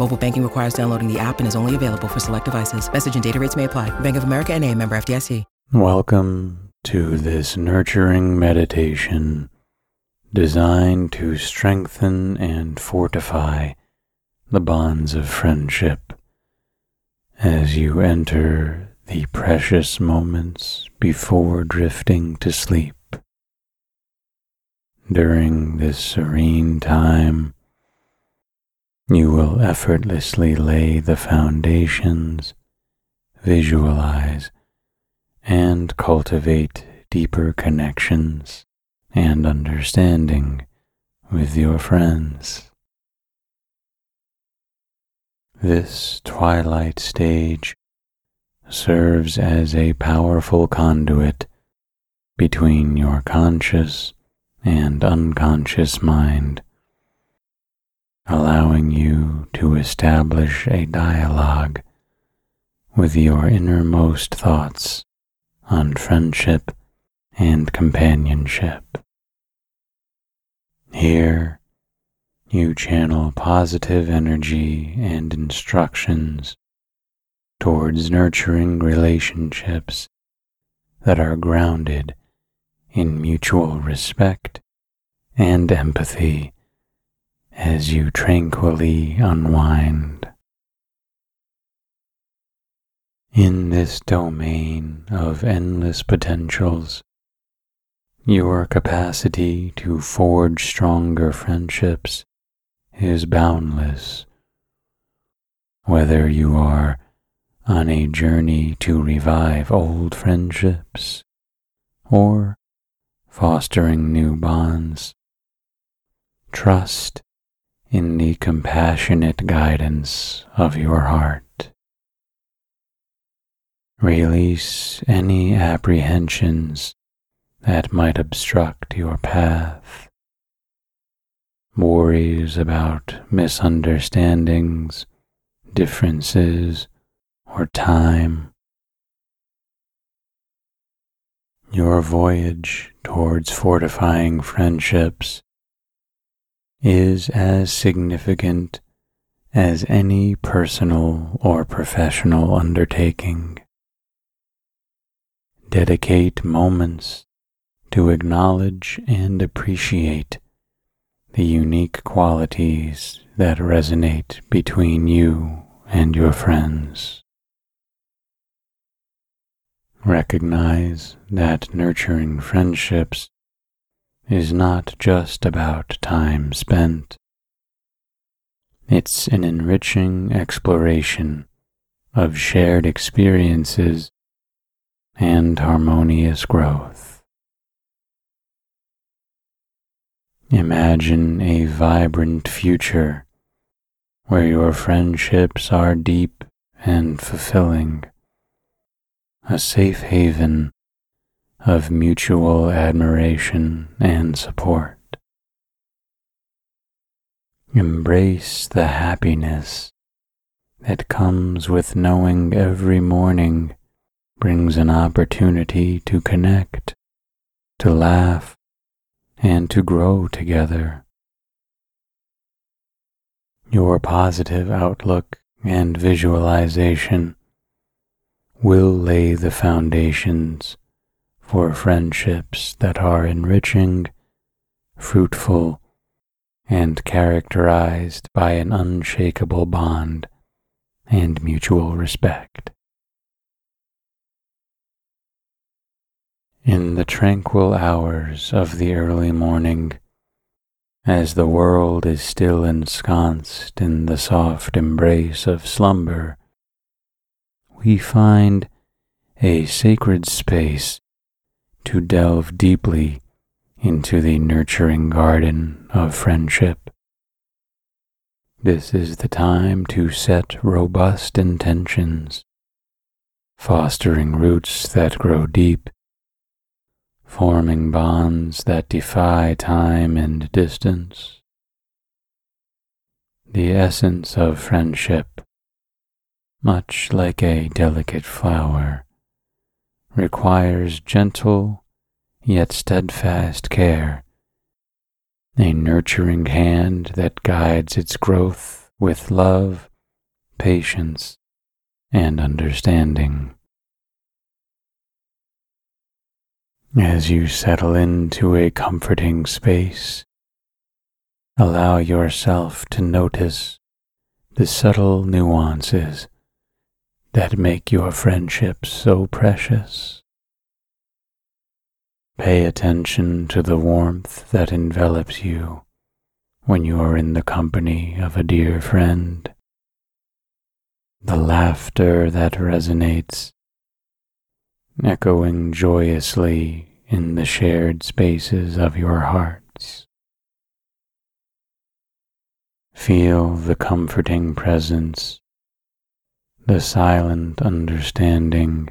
Mobile banking requires downloading the app and is only available for select devices. Message and data rates may apply. Bank of America and a member FDIC. Welcome to this nurturing meditation designed to strengthen and fortify the bonds of friendship as you enter the precious moments before drifting to sleep. During this serene time, you will effortlessly lay the foundations, visualize, and cultivate deeper connections and understanding with your friends. This twilight stage serves as a powerful conduit between your conscious and unconscious mind, allowing you to establish a dialogue with your innermost thoughts on friendship and companionship. Here, you channel positive energy and instructions towards nurturing relationships that are grounded in mutual respect and empathy as you tranquilly unwind. In this domain of endless potentials, your capacity to forge stronger friendships is boundless. Whether you are on a journey to revive old friendships or fostering new bonds, trust in the compassionate guidance of your heart. Release any apprehensions that might obstruct your path. Worries about misunderstandings, differences, or time. Your voyage towards fortifying friendships is as significant as any personal or professional undertaking dedicate moments to acknowledge and appreciate the unique qualities that resonate between you and your friends. Recognize that nurturing friendships is not just about time spent. It's an enriching exploration of shared experiences and harmonious growth. Imagine a vibrant future where your friendships are deep and fulfilling, a safe haven of mutual admiration and support. Embrace the happiness that comes with knowing every morning brings an opportunity to connect, to laugh, and to grow together. Your positive outlook and visualization will lay the foundations for friendships that are enriching, fruitful, and characterized by an unshakable bond and mutual respect. In the tranquil hours of the early morning, as the world is still ensconced in the soft embrace of slumber, we find a sacred space to delve deeply into the nurturing garden of friendship. This is the time to set robust intentions, fostering roots that grow deep, forming bonds that defy time and distance. The essence of friendship, much like a delicate flower, requires gentle yet steadfast care, a nurturing hand that guides its growth with love, patience, and understanding. As you settle into a comforting space, allow yourself to notice the subtle nuances that make your friendship so precious. Pay attention to the warmth that envelops you when you are in the company of a dear friend, the laughter that resonates, echoing joyously in the shared spaces of your hearts. Feel the comforting presence, the silent understanding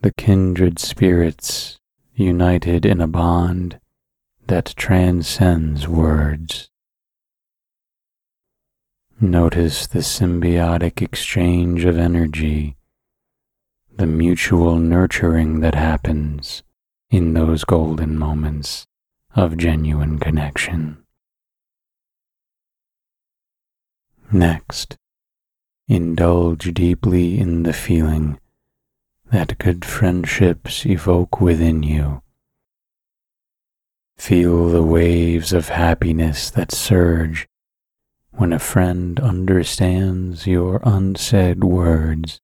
the kindred spirits united in a bond that transcends words. Notice the symbiotic exchange of energy, the mutual nurturing that happens in those golden moments of genuine connection. Next, indulge deeply in the feeling that good friendships evoke within you. Feel the waves of happiness that surge when a friend understands your unsaid words.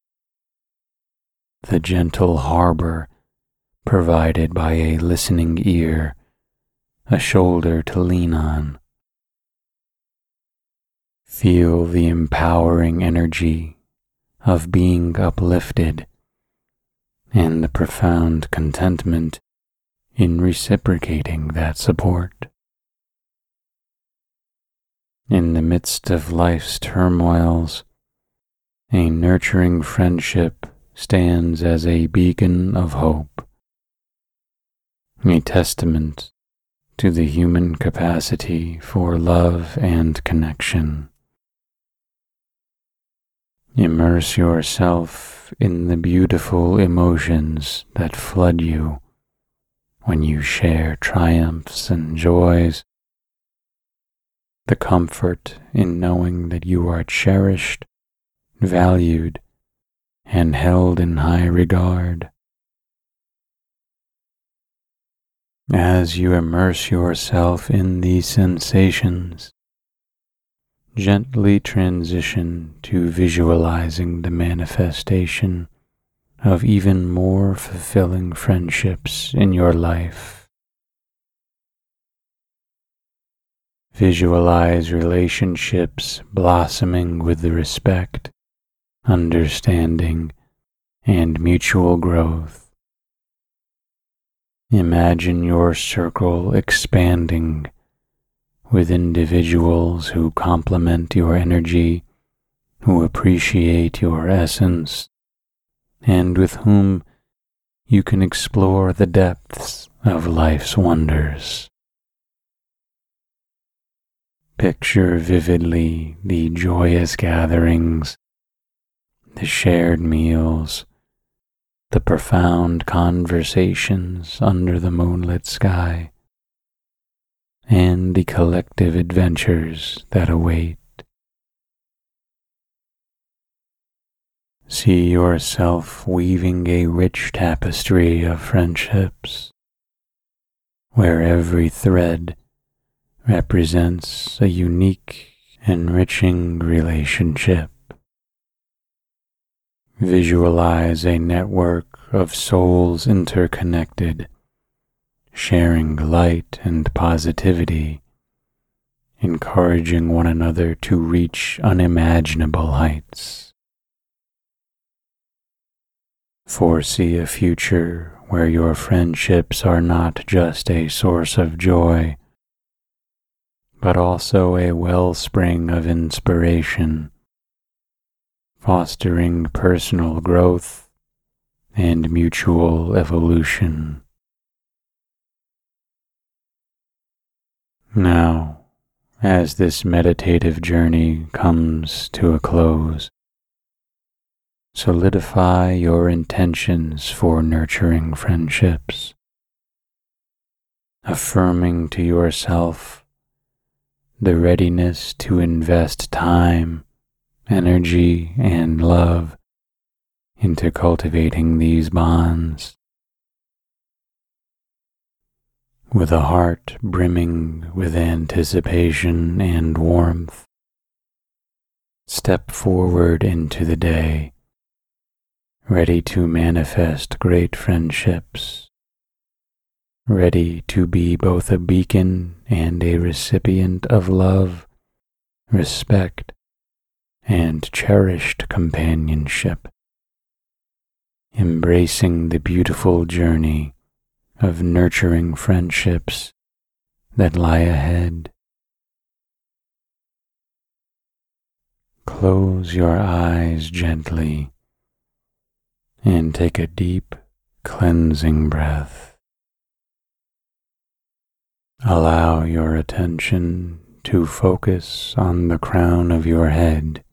The gentle harbor provided by a listening ear, a shoulder to lean on. Feel the empowering energy of being uplifted and the profound contentment in reciprocating that support. In the midst of life's turmoils, a nurturing friendship stands as a beacon of hope, a testament to the human capacity for love and connection. Immerse yourself in the beautiful emotions that flood you when you share triumphs and joys, the comfort in knowing that you are cherished, valued, and held in high regard. As you immerse yourself in these sensations, gently transition to visualizing the manifestation of even more fulfilling friendships in your life. Visualize relationships blossoming with the respect, understanding, and mutual growth. Imagine your circle expanding with individuals who complement your energy, who appreciate your essence, and with whom you can explore the depths of life's wonders. Picture vividly the joyous gatherings, the shared meals, the profound conversations under the moonlit sky, and the collective adventures that await. See yourself weaving a rich tapestry of friendships, where every thread represents a unique, enriching relationship. Visualize a network of souls interconnected, sharing light and positivity, encouraging one another to reach unimaginable heights. Foresee a future where your friendships are not just a source of joy, but also a wellspring of inspiration, fostering personal growth and mutual evolution. Now, as this meditative journey comes to a close, solidify your intentions for nurturing friendships, affirming to yourself the readiness to invest time, energy, and love into cultivating these bonds. With a heart brimming with anticipation and warmth, step forward into the day ready to manifest great friendships, ready to be both a beacon and a recipient of love, respect, and cherished companionship, embracing the beautiful journey of nurturing friendships that lie ahead. Close your eyes gently and take a deep cleansing breath. Allow your attention to focus on the crown of your head.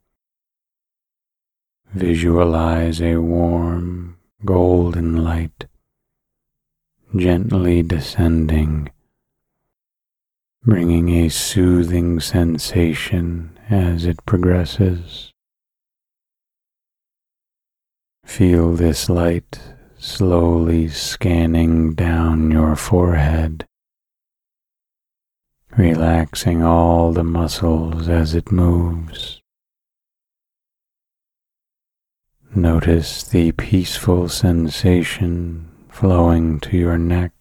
Visualize a warm golden light gently descending, bringing a soothing sensation as it progresses. Feel this light slowly scanning down your forehead, relaxing all the muscles as it moves. Notice the peaceful sensation flowing to your neck,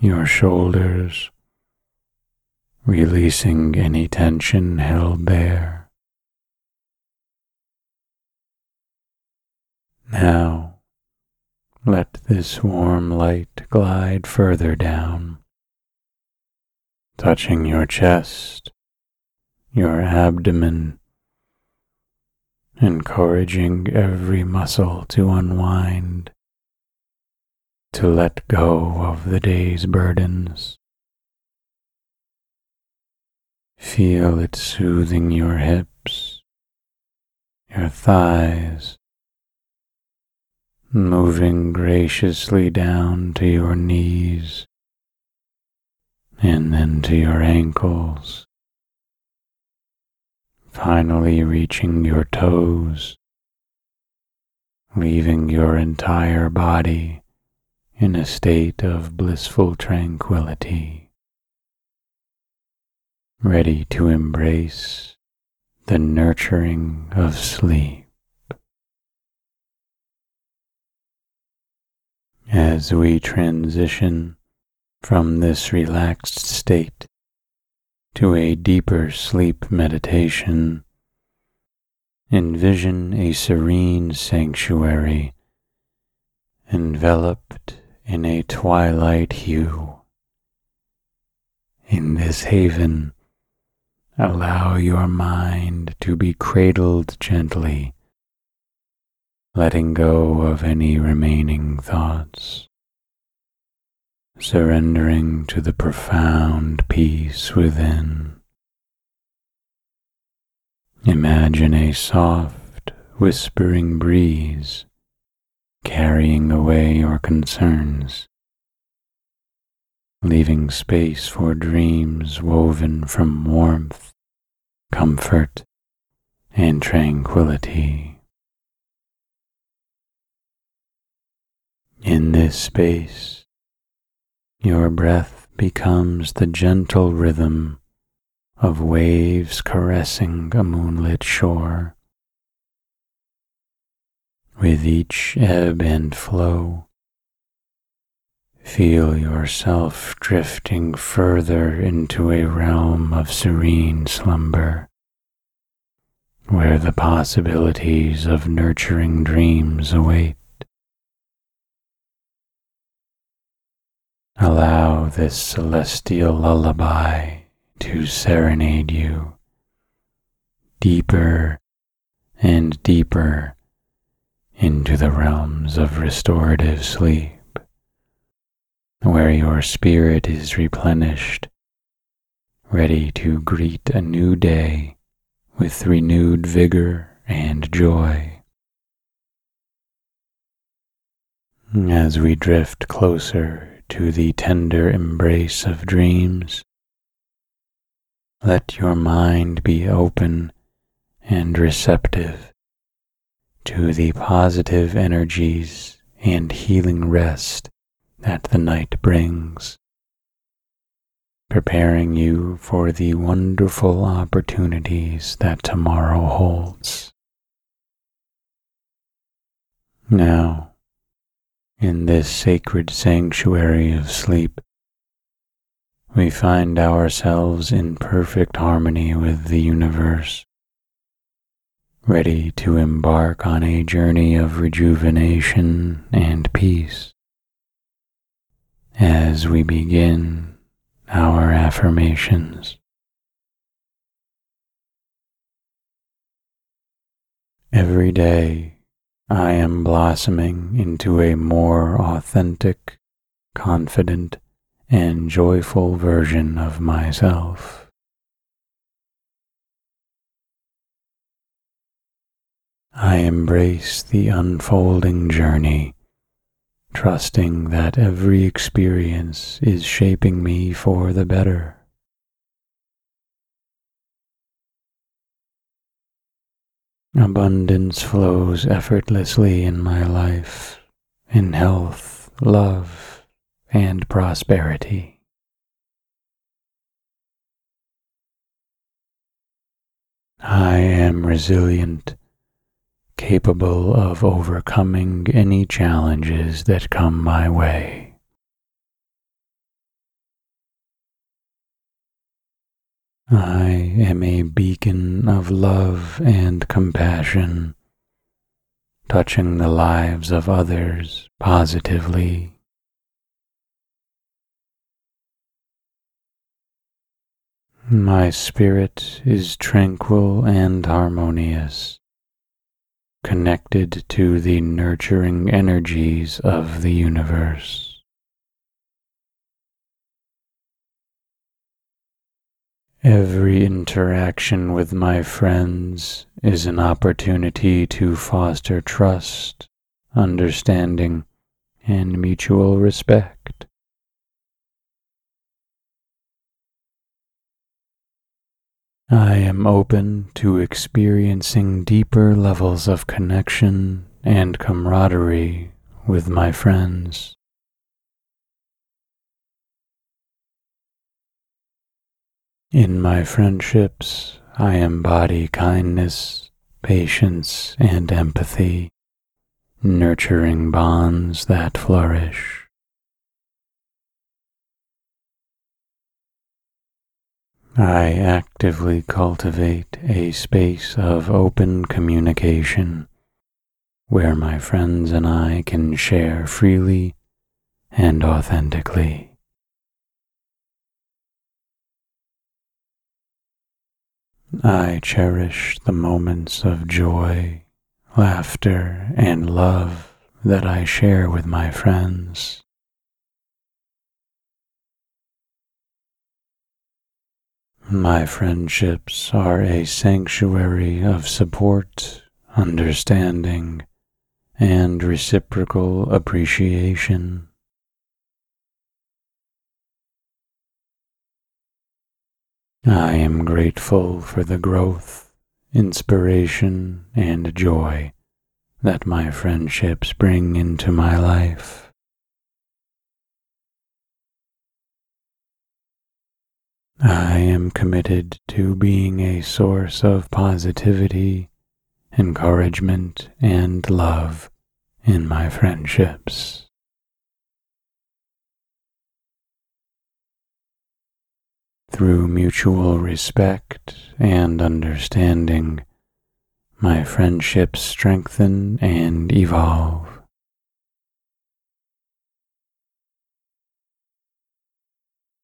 your shoulders, releasing any tension held there. Now, let this warm light glide further down, touching your chest, your abdomen, encouraging every muscle to unwind, to let go of the day's burdens. Feel it soothing your hips, your thighs, moving graciously down to your knees and then to your ankles, finally reaching your toes, leaving your entire body in a state of blissful tranquility, ready to embrace the nurturing of sleep. as we transition from this relaxed state to a deeper sleep meditation. Envision a serene sanctuary enveloped in a twilight hue. In this haven, allow your mind to be cradled gently letting go of any remaining thoughts, surrendering to the profound peace within. Imagine a soft, whispering breeze carrying away your concerns, leaving space for dreams woven from warmth, comfort, and tranquility. In this space, your breath becomes the gentle rhythm of waves caressing a moonlit shore. With each ebb and flow, feel yourself drifting further into a realm of serene slumber, where the possibilities of nurturing dreams await. Allow this celestial lullaby to serenade you deeper and deeper into the realms of restorative sleep, where your spirit is replenished, ready to greet a new day with renewed vigor and joy. As we drift closer to the tender embrace of dreams, let your mind be open and receptive to the positive energies and healing rest that the night brings, preparing you for the wonderful opportunities that tomorrow holds. Now, in this sacred sanctuary of sleep, we find ourselves in perfect harmony with the universe, ready to embark on a journey of rejuvenation and peace. As we begin our affirmations, every day I am blossoming into a more authentic, confident, and joyful version of myself. I embrace the unfolding journey, trusting that every experience is shaping me for the better. Abundance flows effortlessly in my life, in health, love, and prosperity. I am resilient, capable of overcoming any challenges that come my way. I am a beacon of love and compassion, touching the lives of others positively My spirit is tranquil and harmonious, connected to the nurturing energies of the universe. Every interaction with my friends is an opportunity to foster trust, understanding, and mutual respect. I am open to experiencing deeper levels of connection and camaraderie with my friends. In my friendships, I embody kindness, patience, and empathy, nurturing bonds that flourish. I actively cultivate a space of open communication where my friends and I can share freely and authentically. I cherish the moments of joy, laughter, and love that I share with my friends. My friendships are a sanctuary of support, understanding, and reciprocal appreciation. I am grateful for the growth, inspiration, and joy that my friendships bring into my life. I am committed to being a source of positivity, encouragement, and love in my friendships. Through mutual respect and understanding, my friendships strengthen and evolve.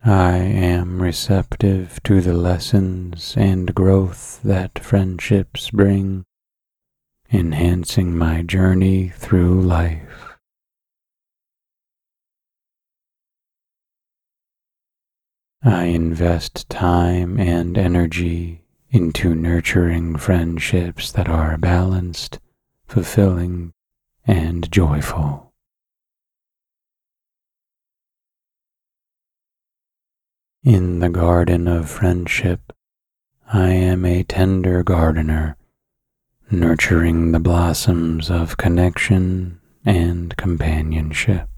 I am receptive to the lessons and growth that friendships bring, enhancing my journey through life. I invest time and energy into nurturing friendships that are balanced, fulfilling, and joyful. In the garden of friendship, I am a tender gardener, nurturing the blossoms of connection and companionship.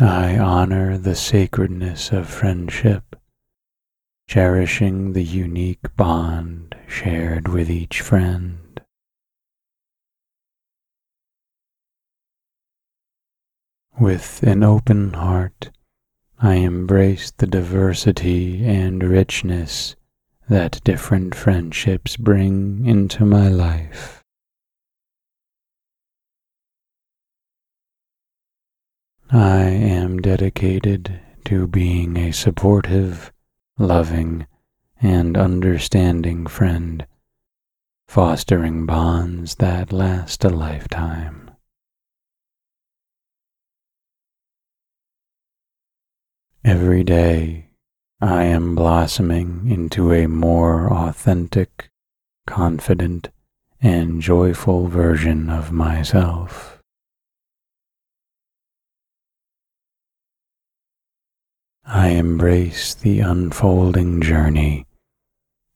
I honor the sacredness of friendship, cherishing the unique bond shared with each friend. With an open heart, I embrace the diversity and richness that different friendships bring into my life. I am dedicated to being a supportive, loving, and understanding friend, fostering bonds that last a lifetime. Every day, I am blossoming into a more authentic, confident, and joyful version of myself. I embrace the unfolding journey,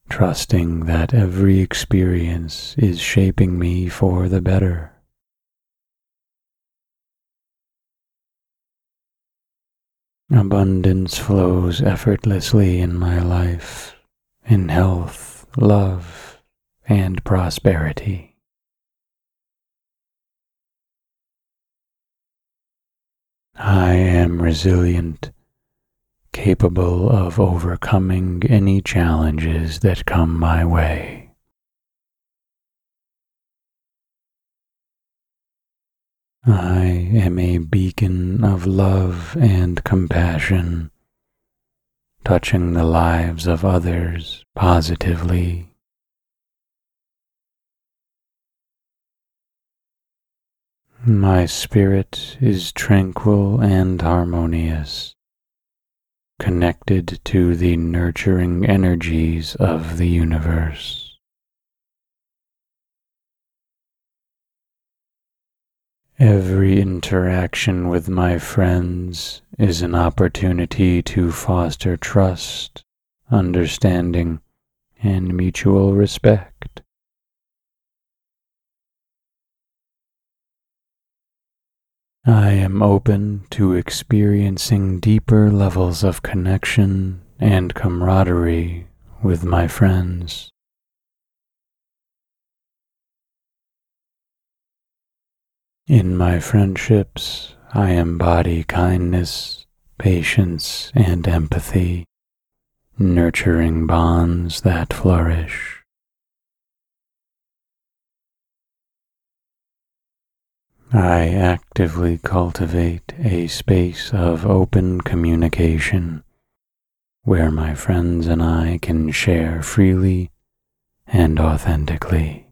trusting that every experience is shaping me for the better. Abundance flows effortlessly in my life, in health, love, and prosperity. I am resilient capable of overcoming any challenges that come my way. I am a beacon of love and compassion, touching the lives of others positively. My spirit is tranquil and harmonious connected to the nurturing energies of the universe. Every interaction with my friends is an opportunity to foster trust, understanding, and mutual respect. I am open to experiencing deeper levels of connection and camaraderie with my friends. In my friendships, I embody kindness, patience, and empathy, nurturing bonds that flourish. I actively cultivate a space of open communication where my friends and I can share freely and authentically.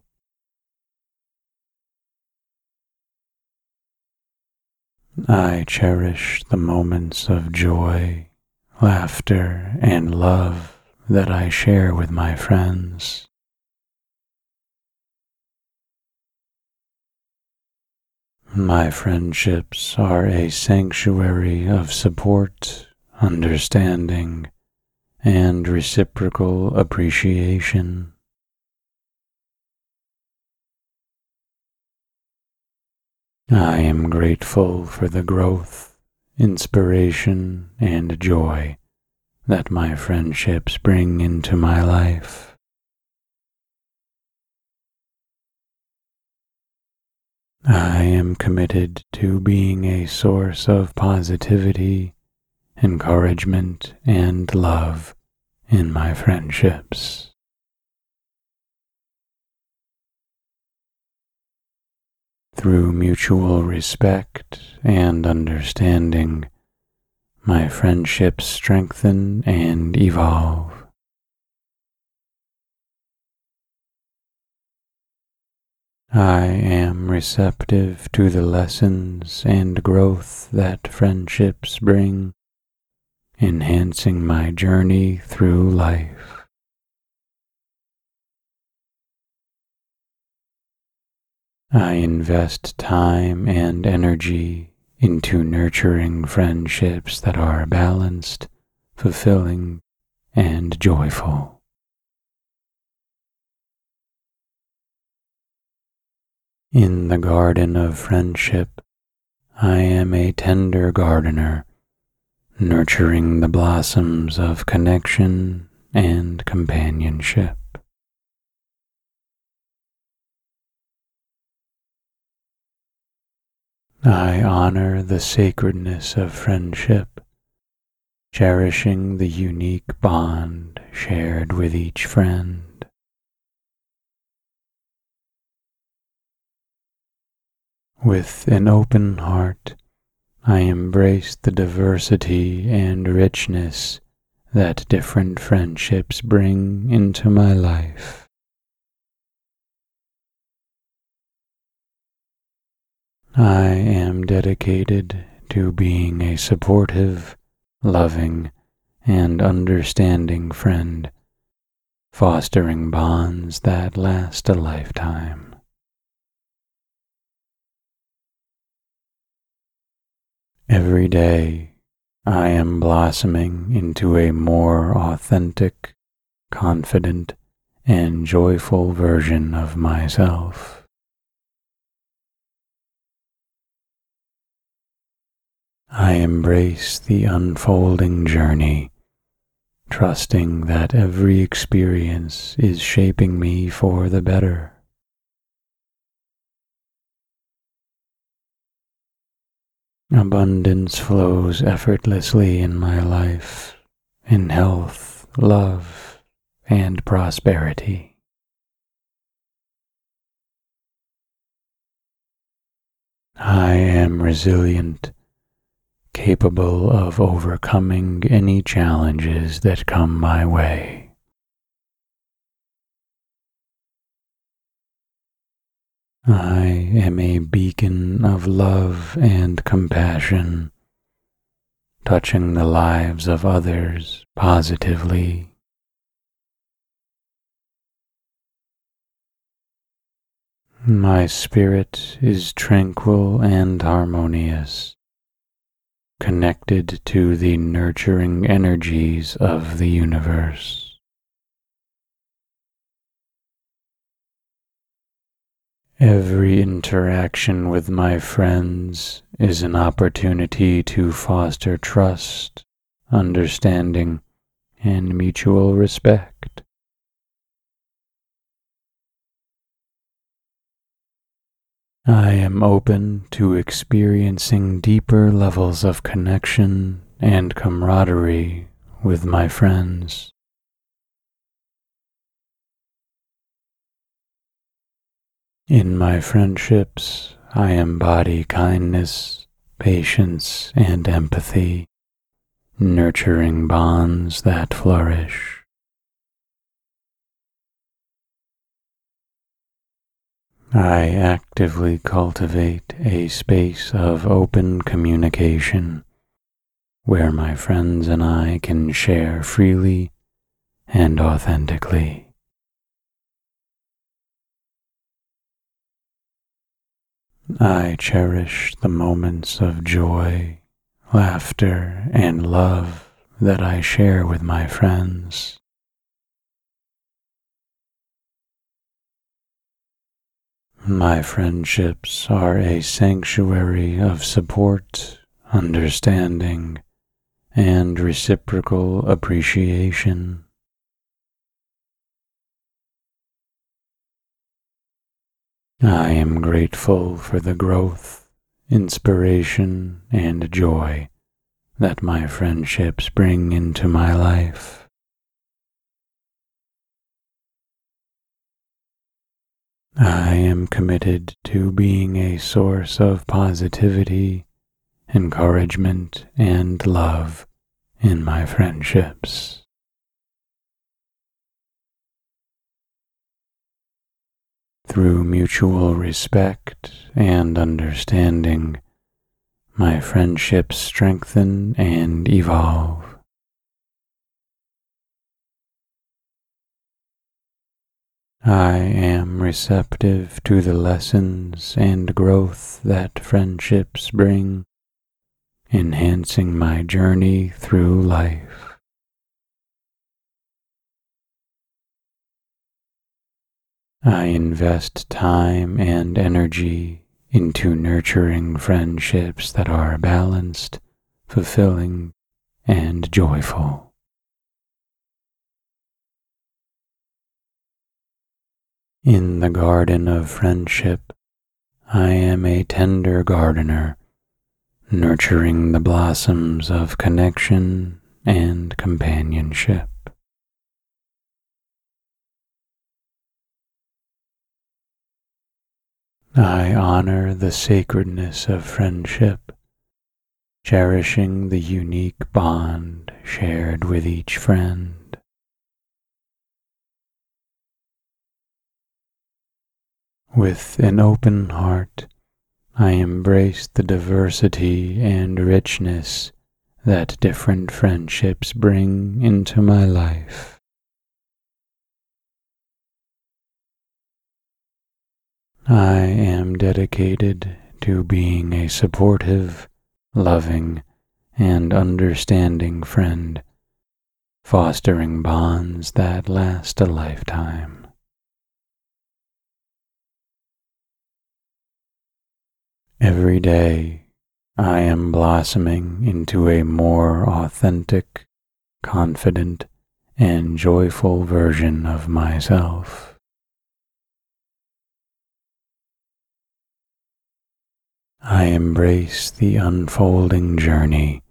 I cherish the moments of joy, laughter, and love that I share with my friends. My friendships are a sanctuary of support, understanding, and reciprocal appreciation. I am grateful for the growth, inspiration, and joy that my friendships bring into my life. I am committed to being a source of positivity, encouragement, and love in my friendships. Through mutual respect and understanding, my friendships strengthen and evolve. I am receptive to the lessons and growth that friendships bring, enhancing my journey through life. I invest time and energy into nurturing friendships that are balanced, fulfilling, and joyful. In the garden of friendship, I am a tender gardener, nurturing the blossoms of connection and companionship. I honor the sacredness of friendship, cherishing the unique bond shared with each friend. With an open heart, I embrace the diversity and richness that different friendships bring into my life. I am dedicated to being a supportive, loving, and understanding friend, fostering bonds that last a lifetime. Every day, I am blossoming into a more authentic, confident, and joyful version of myself. I embrace the unfolding journey, trusting that every experience is shaping me for the better. Abundance flows effortlessly in my life, in health, love, and prosperity. I am resilient capable of overcoming any challenges that come my way. I am a beacon of love and compassion, touching the lives of others positively. My spirit is tranquil and harmonious connected to the nurturing energies of the universe. Every interaction with my friends is an opportunity to foster trust, understanding, and mutual respect. I am open to experiencing deeper levels of connection and camaraderie with my friends. In my friendships, I embody kindness, patience, and empathy, nurturing bonds that flourish. I actively cultivate a space of open communication where my friends and I can share freely, and authentically. I cherish the moments of joy, laughter, and love that I share with my friends. My friendships are a sanctuary of support, understanding, and reciprocal appreciation. I am grateful for the growth, inspiration, and joy that my friendships bring into my life. I am committed to being a source of positivity, encouragement, and love in my friendships. Through mutual respect and understanding, my friendships strengthen and evolve. I am receptive to the lessons and growth that friendships bring, enhancing my journey through life. I invest time and energy into nurturing friendships that are balanced, fulfilling, and joyful. In the garden of friendship, I am a tender gardener, nurturing the blossoms of connection and companionship. I honor the sacredness of friendship, cherishing the unique bond shared with each friend. With an open heart, I embrace the diversity and richness that different friendships bring into my life. I am dedicated to being a supportive, loving, and understanding friend, fostering bonds that last a lifetime. Every day I am blossoming into a more authentic, confident, and joyful version of myself. I embrace the unfolding journey,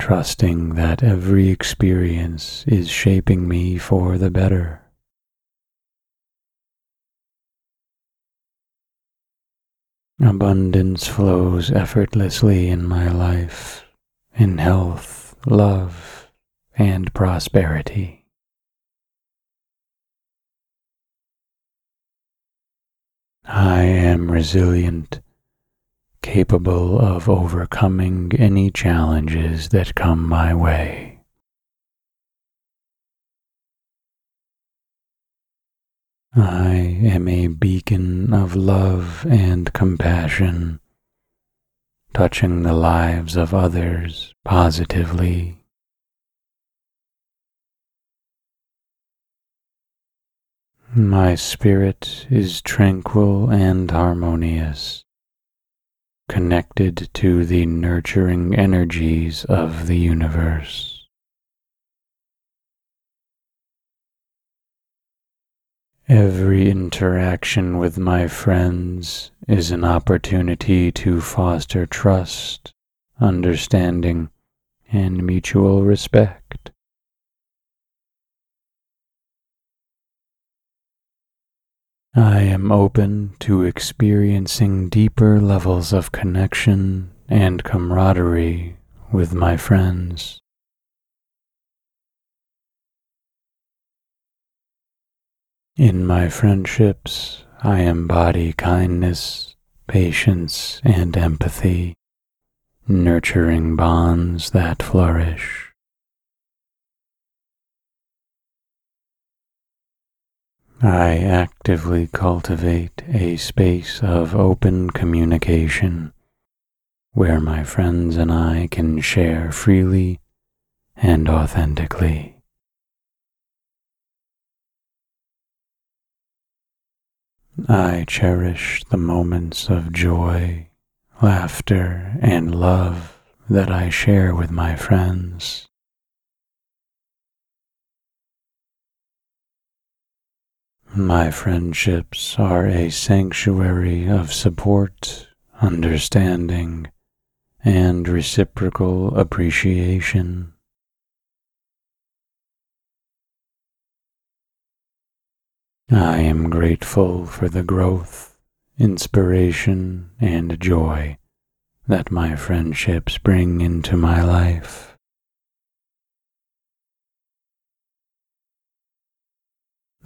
trusting that every experience is shaping me for the better. Abundance flows effortlessly in my life, in health, love, and prosperity. I am resilient, capable of overcoming any challenges that come my way. I am a beacon of love and compassion, touching the lives of others positively. My spirit is tranquil and harmonious, connected to the nurturing energies of the universe. Every interaction with my friends is an opportunity to foster trust, understanding, and mutual respect. I am open to experiencing deeper levels of connection and camaraderie with my friends. In my friendships, I embody kindness, patience, and empathy, nurturing bonds that flourish. I actively cultivate a space of open communication where my friends and I can share freely and authentically. I cherish the moments of joy, laughter, and love that I share with my friends. My friendships are a sanctuary of support, understanding, and reciprocal appreciation. I am grateful for the growth, inspiration, and joy that my friendships bring into my life.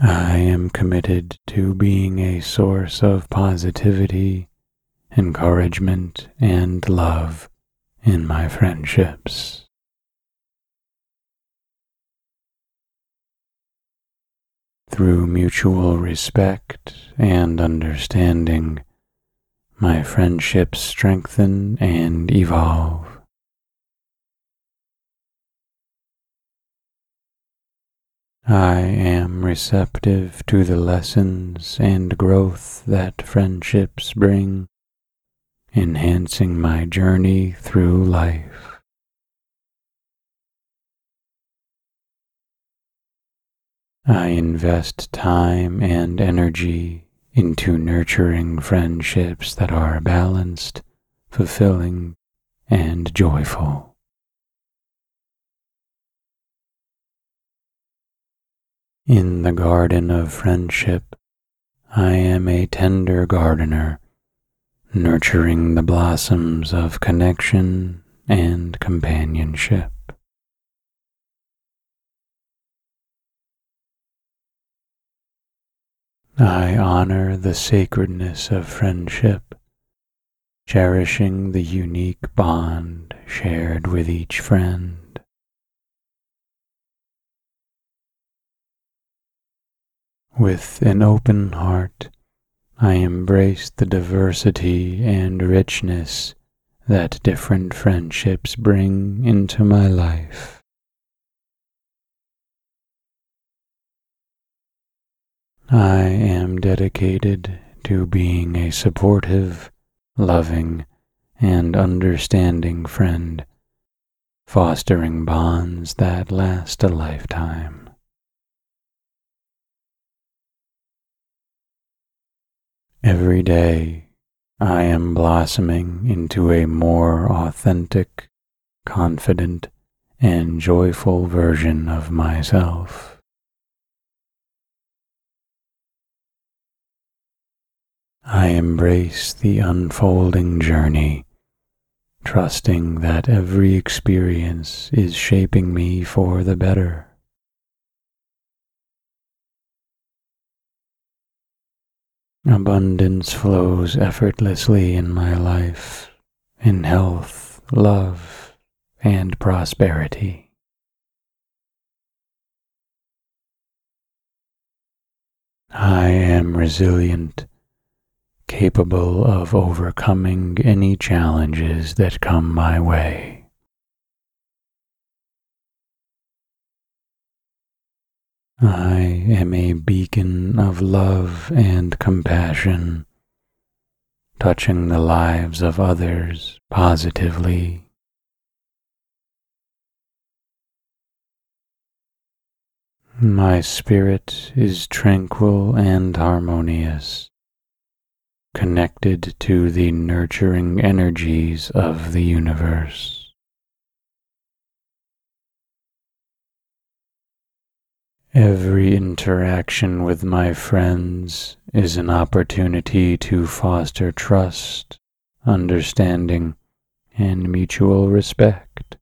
I am committed to being a source of positivity, encouragement, and love in my friendships. Through mutual respect and understanding, my friendships strengthen and evolve. I am receptive to the lessons and growth that friendships bring, enhancing my journey through life. I invest time and energy into nurturing friendships that are balanced, fulfilling, and joyful. In the garden of friendship, I am a tender gardener, nurturing the blossoms of connection and companionship. I honor the sacredness of friendship, cherishing the unique bond shared with each friend. With an open heart, I embrace the diversity and richness that different friendships bring into my life. I am dedicated to being a supportive, loving, and understanding friend, fostering bonds that last a lifetime. Every day, I am blossoming into a more authentic, confident, and joyful version of myself. I embrace the unfolding journey, trusting that every experience is shaping me for the better. Abundance flows effortlessly in my life, in health, love, and prosperity. I am resilient capable of overcoming any challenges that come my way. I am a beacon of love and compassion, touching the lives of others positively. My spirit is tranquil and harmonious connected to the nurturing energies of the universe. Every interaction with my friends is an opportunity to foster trust, understanding, and mutual respect.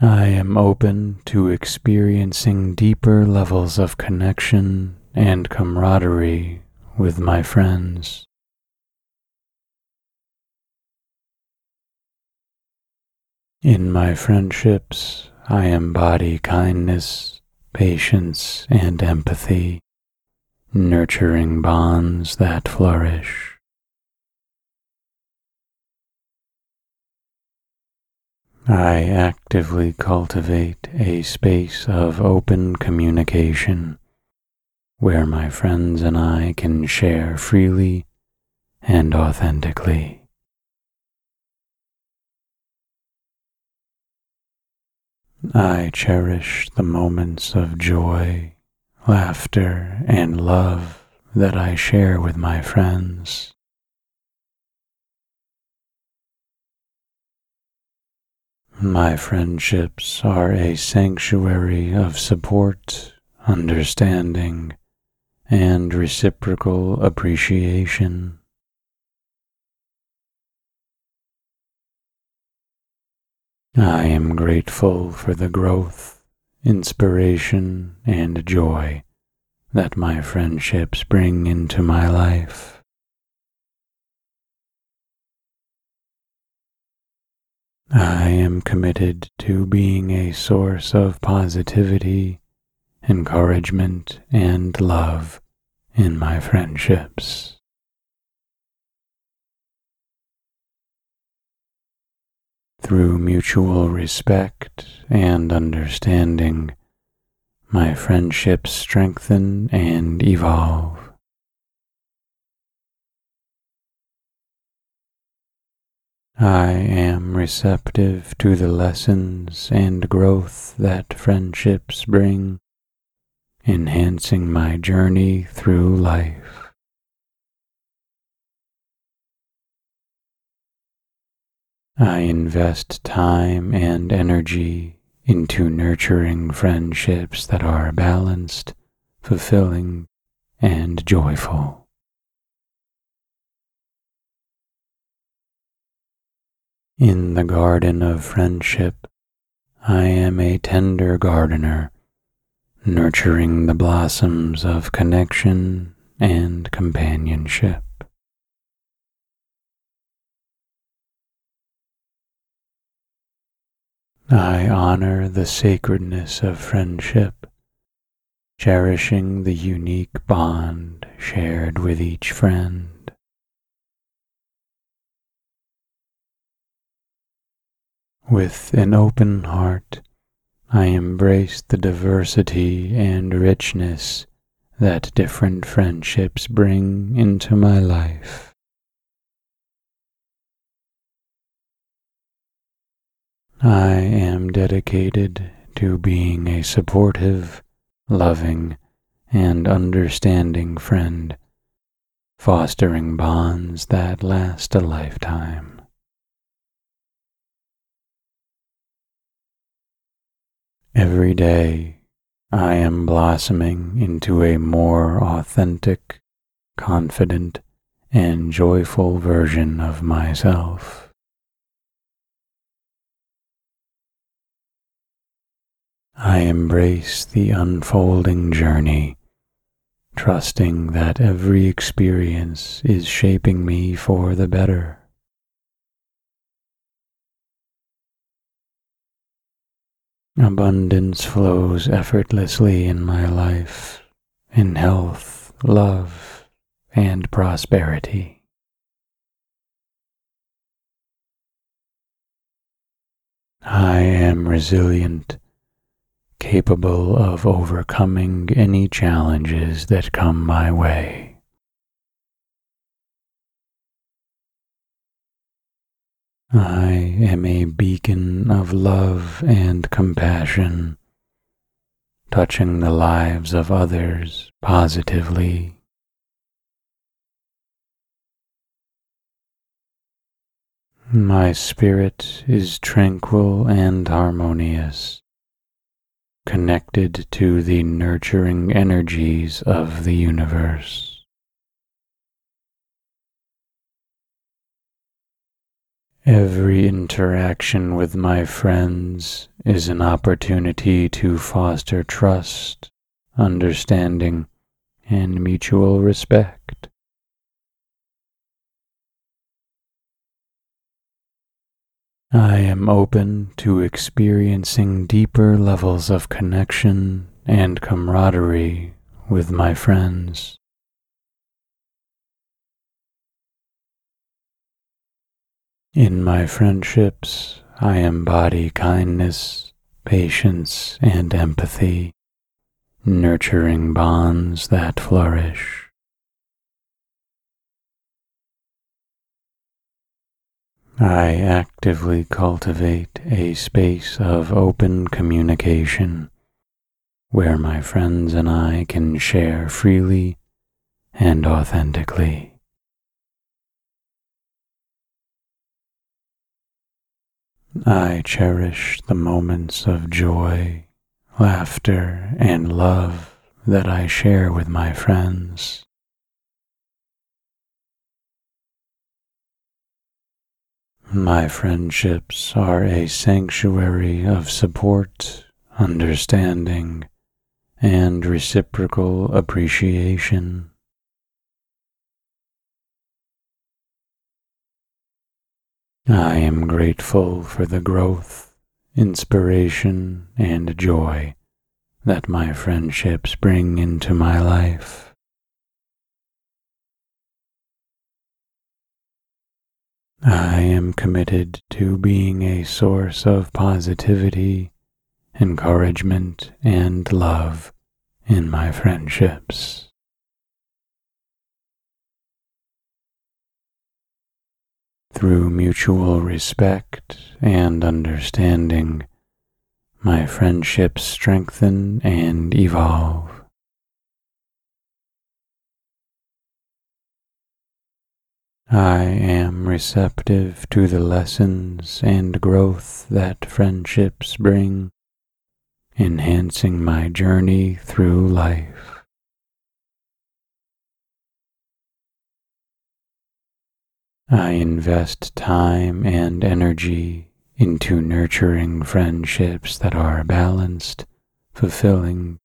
I am open to experiencing deeper levels of connection and camaraderie with my friends. In my friendships, I embody kindness, patience, and empathy, nurturing bonds that flourish. I actively cultivate a space of open communication where my friends and I can share freely and authentically. I cherish the moments of joy, laughter, and love that I share with my friends. My friendships are a sanctuary of support, understanding, and reciprocal appreciation. I am grateful for the growth, inspiration, and joy that my friendships bring into my life. I am committed to being a source of positivity, encouragement, and love in my friendships. Through mutual respect and understanding, my friendships strengthen and evolve. I am receptive to the lessons and growth that friendships bring, enhancing my journey through life. I invest time and energy into nurturing friendships that are balanced, fulfilling, and joyful. In the garden of friendship, I am a tender gardener, nurturing the blossoms of connection and companionship. I honor the sacredness of friendship, cherishing the unique bond shared with each friend. With an open heart, I embrace the diversity and richness that different friendships bring into my life. I am dedicated to being a supportive, loving, and understanding friend, fostering bonds that last a lifetime. Every day I am blossoming into a more authentic, confident, and joyful version of myself. I embrace the unfolding journey, trusting that every experience is shaping me for the better. Abundance flows effortlessly in my life, in health, love, and prosperity. I am resilient, capable of overcoming any challenges that come my way. I am a beacon of love and compassion, touching the lives of others positively. My spirit is tranquil and harmonious, connected to the nurturing energies of the universe. Every interaction with my friends is an opportunity to foster trust, understanding, and mutual respect. I am open to experiencing deeper levels of connection and camaraderie with my friends. In my friendships, I embody kindness, patience, and empathy, nurturing bonds that flourish. I actively cultivate a space of open communication where my friends and I can share freely and authentically. I cherish the moments of joy, laughter, and love that I share with my friends. My friendships are a sanctuary of support, understanding, and reciprocal appreciation. I am grateful for the growth, inspiration, and joy that my friendships bring into my life. I am committed to being a source of positivity, encouragement, and love in my friendships. Through mutual respect and understanding, my friendships strengthen and evolve. I am receptive to the lessons and growth that friendships bring, enhancing my journey through life. I invest time and energy into nurturing friendships that are balanced, fulfilling,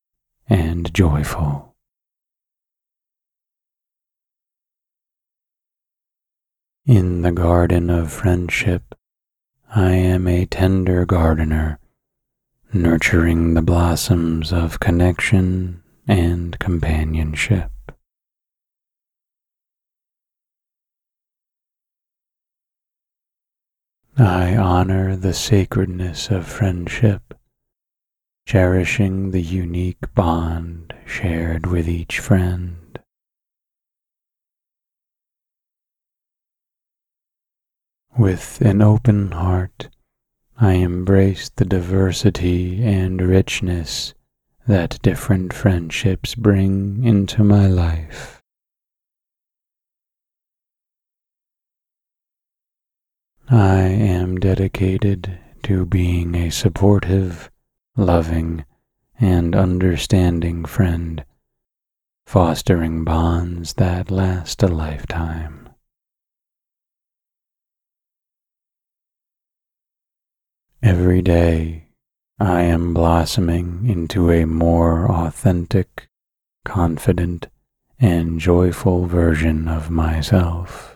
and joyful. In the garden of friendship, I am a tender gardener, nurturing the blossoms of connection and companionship. I honor the sacredness of friendship, cherishing the unique bond shared with each friend. With an open heart, I embrace the diversity and richness that different friendships bring into my life. I am dedicated to being a supportive, loving, and understanding friend, fostering bonds that last a lifetime. Every day I am blossoming into a more authentic, confident, and joyful version of myself.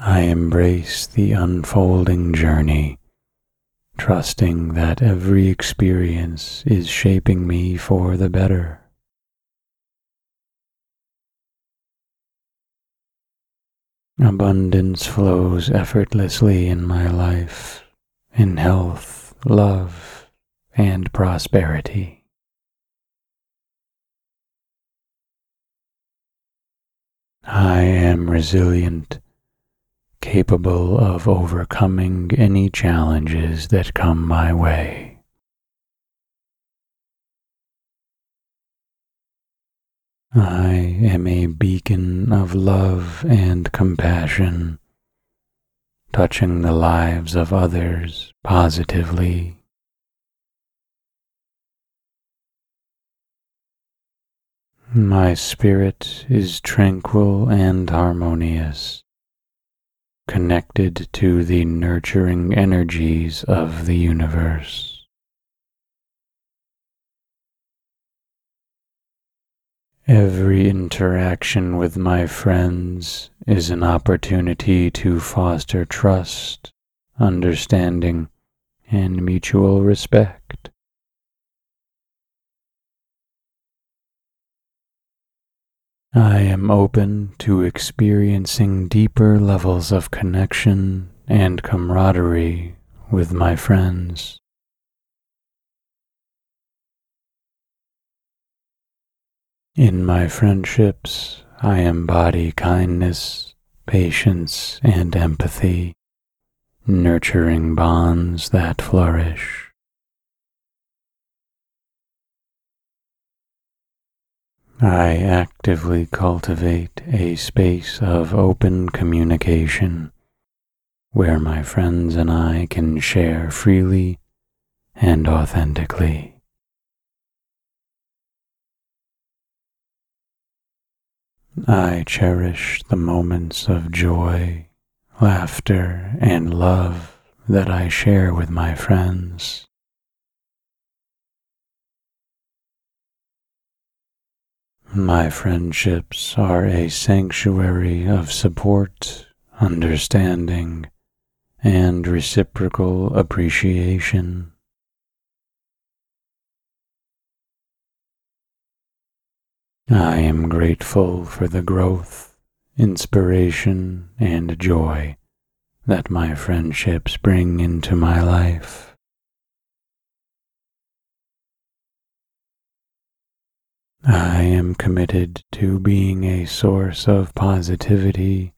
I embrace the unfolding journey, trusting that every experience is shaping me for the better. Abundance flows effortlessly in my life, in health, love, and prosperity. I am resilient, capable of overcoming any challenges that come my way. I am a beacon of love and compassion, touching the lives of others positively. My spirit is tranquil and harmonious, connected to the nurturing energies of the universe. Every interaction with my friends is an opportunity to foster trust, understanding, and mutual respect. I am open to experiencing deeper levels of connection and camaraderie with my friends. In my friendships, I embody kindness, patience, and empathy, nurturing bonds that flourish. I actively cultivate a space of open communication where my friends and I can share freely and authentically. I cherish the moments of joy, laughter, and love that I share with my friends. My friendships are a sanctuary of support, understanding, and reciprocal appreciation. I am grateful for the growth, inspiration, and joy that my friendships bring into my life. I am committed to being a source of positivity,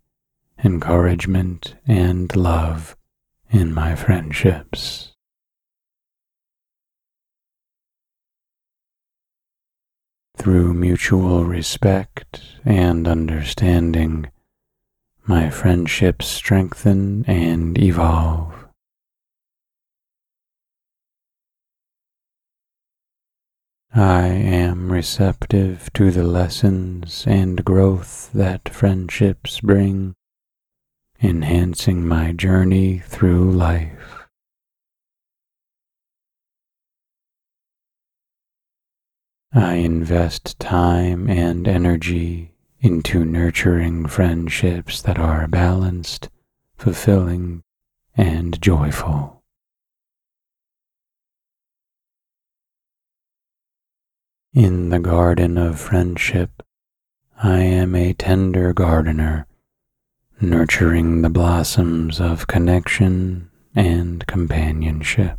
encouragement, and love in my friendships. Through mutual respect and understanding, my friendships strengthen and evolve. I am receptive to the lessons and growth that friendships bring, enhancing my journey through life. I invest time and energy into nurturing friendships that are balanced, fulfilling, and joyful. In the garden of friendship, I am a tender gardener, nurturing the blossoms of connection and companionship.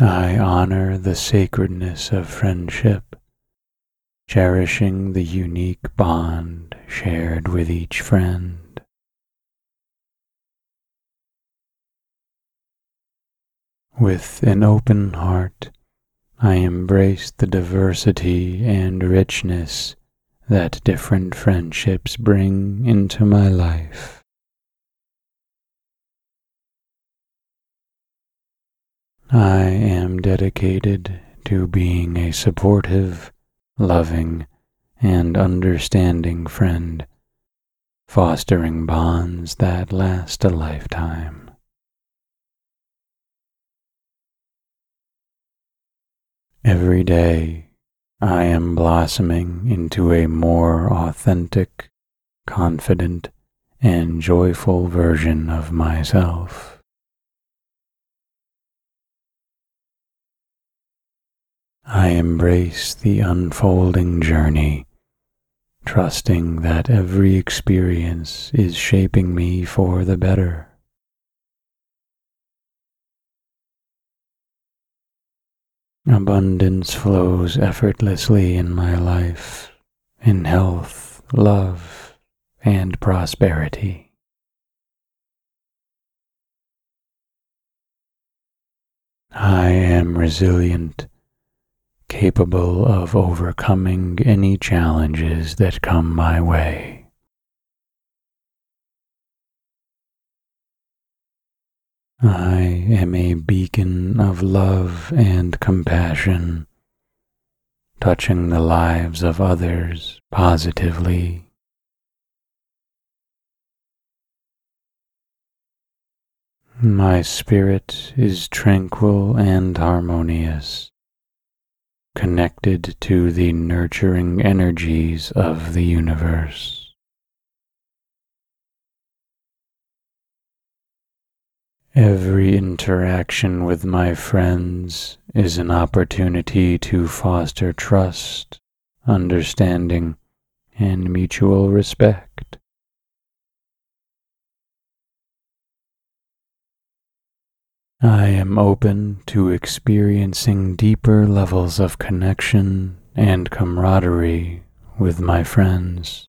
I honor the sacredness of friendship, cherishing the unique bond shared with each friend. With an open heart, I embrace the diversity and richness that different friendships bring into my life. I am dedicated to being a supportive, loving, and understanding friend, fostering bonds that last a lifetime. Every day I am blossoming into a more authentic, confident, and joyful version of myself. I embrace the unfolding journey, trusting that every experience is shaping me for the better. Abundance flows effortlessly in my life, in health, love, and prosperity. I am resilient, capable of overcoming any challenges that come my way. I am a beacon of love and compassion, touching the lives of others positively. My spirit is tranquil and harmonious, connected to the nurturing energies of the universe. Every interaction with my friends is an opportunity to foster trust, understanding, and mutual respect. I am open to experiencing deeper levels of connection and camaraderie with my friends.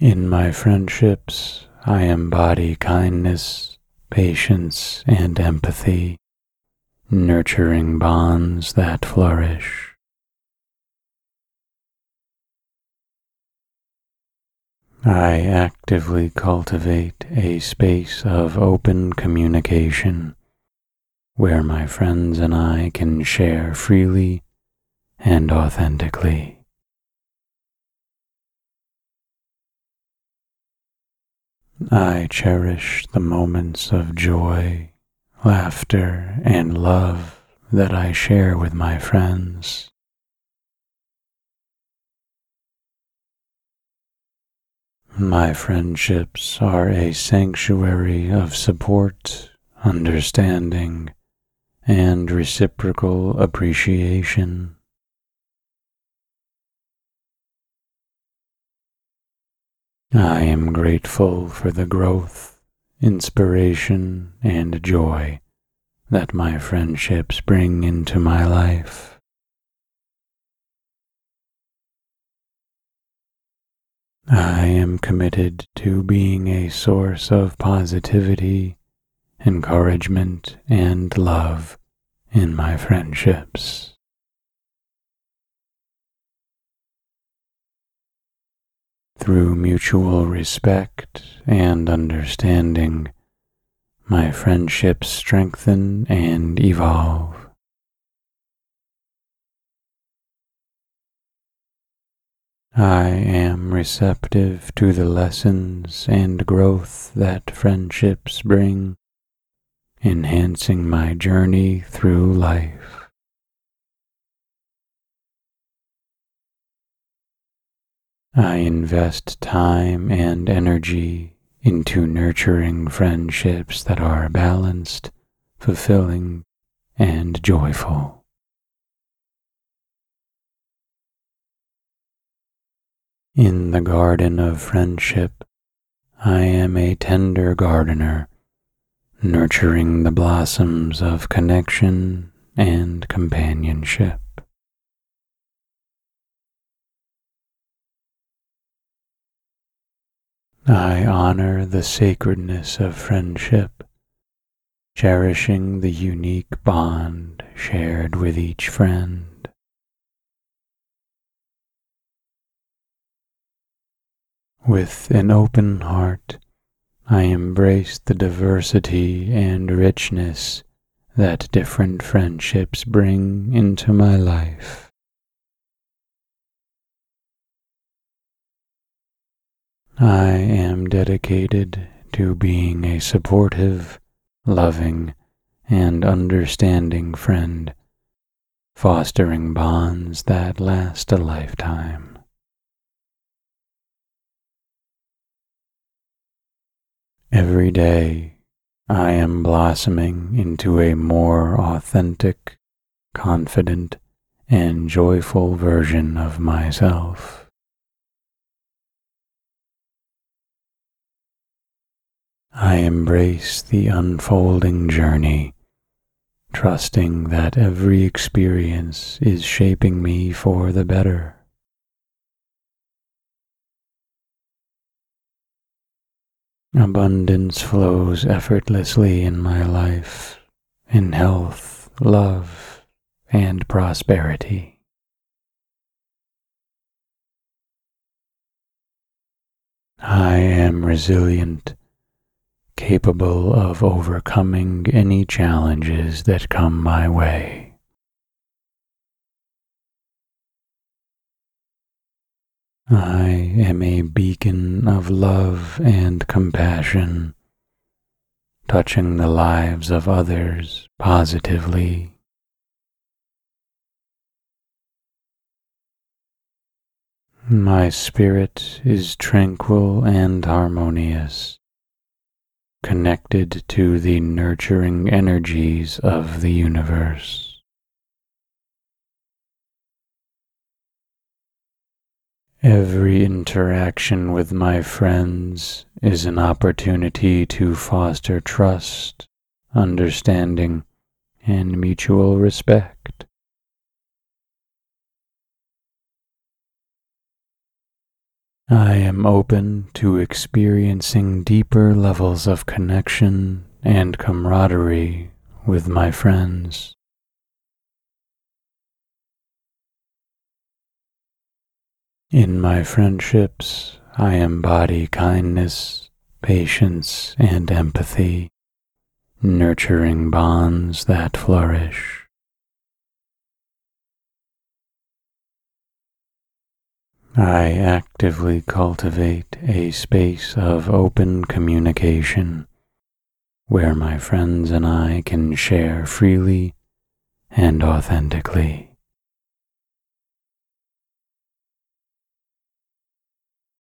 In my friendships, I embody kindness, patience, and empathy, nurturing bonds that flourish. I actively cultivate a space of open communication where my friends and I can share freely and authentically. I cherish the moments of joy, laughter, and love that I share with my friends. My friendships are a sanctuary of support, understanding, and reciprocal appreciation. I am grateful for the growth, inspiration, and joy that my friendships bring into my life. I am committed to being a source of positivity, encouragement, and love in my friendships. Through mutual respect and understanding, my friendships strengthen and evolve. I am receptive to the lessons and growth that friendships bring, enhancing my journey through life. I invest time and energy into nurturing friendships that are balanced, fulfilling, and joyful. In the garden of friendship, I am a tender gardener, nurturing the blossoms of connection and companionship. I honor the sacredness of friendship, cherishing the unique bond shared with each friend. With an open heart, I embrace the diversity and richness that different friendships bring into my life. I am dedicated to being a supportive, loving, and understanding friend, fostering bonds that last a lifetime. Every day I am blossoming into a more authentic, confident, and joyful version of myself. I embrace the unfolding journey, trusting that every experience is shaping me for the better. Abundance flows effortlessly in my life, in health, love, and prosperity. I am resilient, capable of overcoming any challenges that come my way. I am a beacon of love and compassion, touching the lives of others positively. My spirit is tranquil and harmonious, connected to the nurturing energies of the universe. Every interaction with my friends is an opportunity to foster trust, understanding, and mutual respect. I am open to experiencing deeper levels of connection and camaraderie with my friends. In my friendships, I embody kindness, patience, and empathy, nurturing bonds that flourish. I actively cultivate a space of open communication where my friends and I can share freely and authentically.